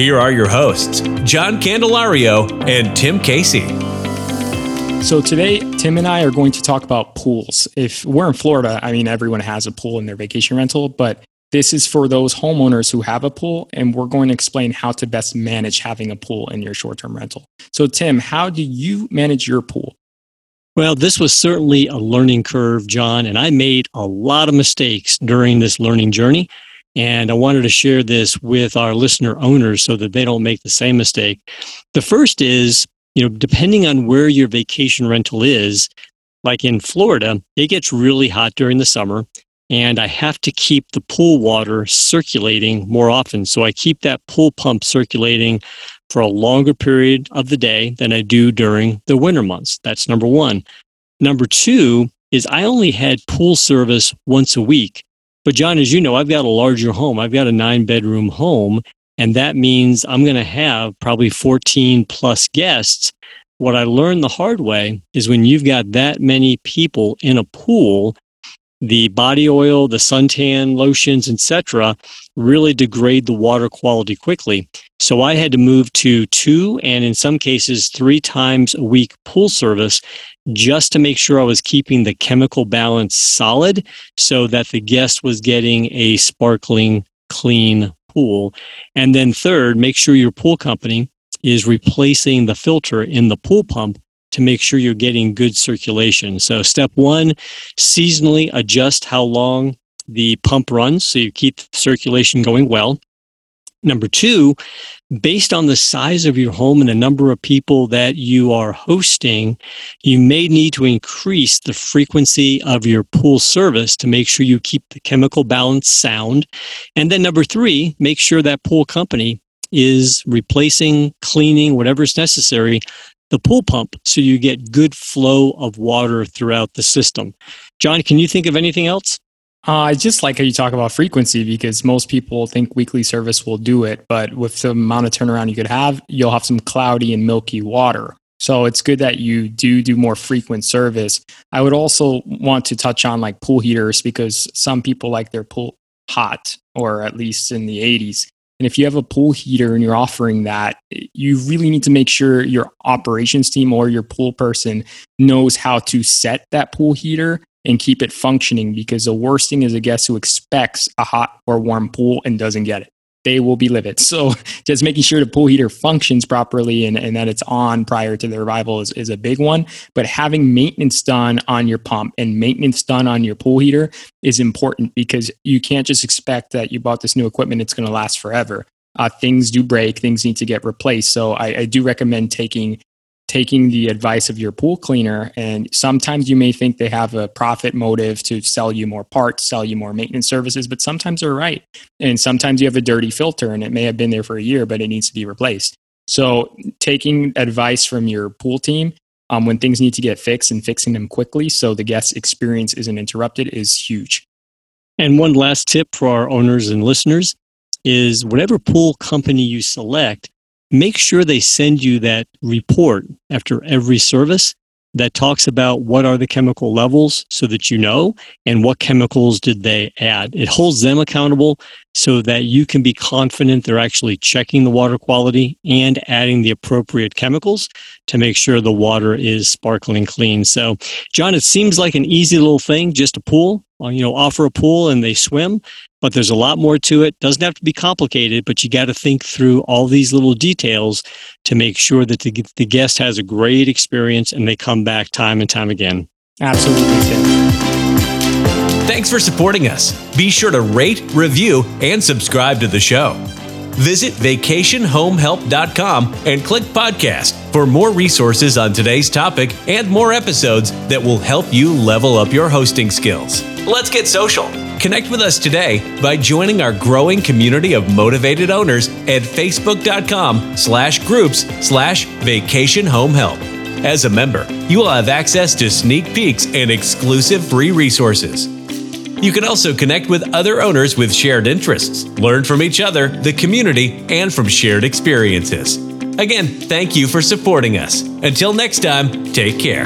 Here are your hosts, John Candelario and Tim Casey. So today, Tim and I are going to talk about pools. If we're in Florida, I mean, everyone has a pool in their vacation rental, but this is for those homeowners who have a pool, and we're going to explain how to best manage having a pool in your short term rental. So, Tim, how do you manage your pool? Well, this was certainly a learning curve, John, and I made a lot of mistakes during this learning journey. And I wanted to share this with our listener owners so that they don't make the same mistake. The first is, you know, depending on where your vacation rental is, like in Florida, it gets really hot during the summer and I have to keep the pool water circulating more often. So I keep that pool pump circulating for a longer period of the day than I do during the winter months. That's number one. Number two is I only had pool service once a week. But, John, as you know, I've got a larger home. I've got a nine bedroom home, and that means I'm going to have probably 14 plus guests. What I learned the hard way is when you've got that many people in a pool, the body oil, the suntan lotions, etc., really degrade the water quality quickly. So I had to move to two and in some cases three times a week pool service just to make sure I was keeping the chemical balance solid so that the guest was getting a sparkling, clean pool. And then third, make sure your pool company is replacing the filter in the pool pump to make sure you're getting good circulation. So, step one, seasonally adjust how long the pump runs so you keep circulation going well. Number two, based on the size of your home and the number of people that you are hosting, you may need to increase the frequency of your pool service to make sure you keep the chemical balance sound. And then number three, make sure that pool company is replacing, cleaning, whatever is necessary the pool pump so you get good flow of water throughout the system. John, can you think of anything else? Uh, I just like how you talk about frequency because most people think weekly service will do it, but with the amount of turnaround you could have, you'll have some cloudy and milky water. So it's good that you do do more frequent service. I would also want to touch on like pool heaters because some people like their pool hot or at least in the 80s. And if you have a pool heater and you're offering that, you really need to make sure your operations team or your pool person knows how to set that pool heater and keep it functioning because the worst thing is a guest who expects a hot or warm pool and doesn't get it they will be livid. So just making sure the pool heater functions properly and, and that it's on prior to the arrival is, is a big one. But having maintenance done on your pump and maintenance done on your pool heater is important because you can't just expect that you bought this new equipment, it's going to last forever. Uh, things do break, things need to get replaced. So I, I do recommend taking taking the advice of your pool cleaner. And sometimes you may think they have a profit motive to sell you more parts, sell you more maintenance services, but sometimes they're right. And sometimes you have a dirty filter and it may have been there for a year, but it needs to be replaced. So taking advice from your pool team um, when things need to get fixed and fixing them quickly so the guest experience isn't interrupted is huge. And one last tip for our owners and listeners is whatever pool company you select, make sure they send you that report after every service that talks about what are the chemical levels so that you know and what chemicals did they add. It holds them accountable so that you can be confident they're actually checking the water quality and adding the appropriate chemicals to make sure the water is sparkling clean. So, John, it seems like an easy little thing, just a pool, uh, you know, offer a pool and they swim but there's a lot more to it. Doesn't have to be complicated, but you got to think through all these little details to make sure that the, the guest has a great experience and they come back time and time again. Absolutely, Tim. Thanks for supporting us. Be sure to rate, review, and subscribe to the show. Visit vacationhomehelp.com and click podcast for more resources on today's topic and more episodes that will help you level up your hosting skills. Let's get social. Connect with us today by joining our growing community of motivated owners at facebook.com slash groups slash vacation home help. As a member, you will have access to sneak peeks and exclusive free resources. You can also connect with other owners with shared interests, learn from each other, the community, and from shared experiences. Again, thank you for supporting us. Until next time, take care.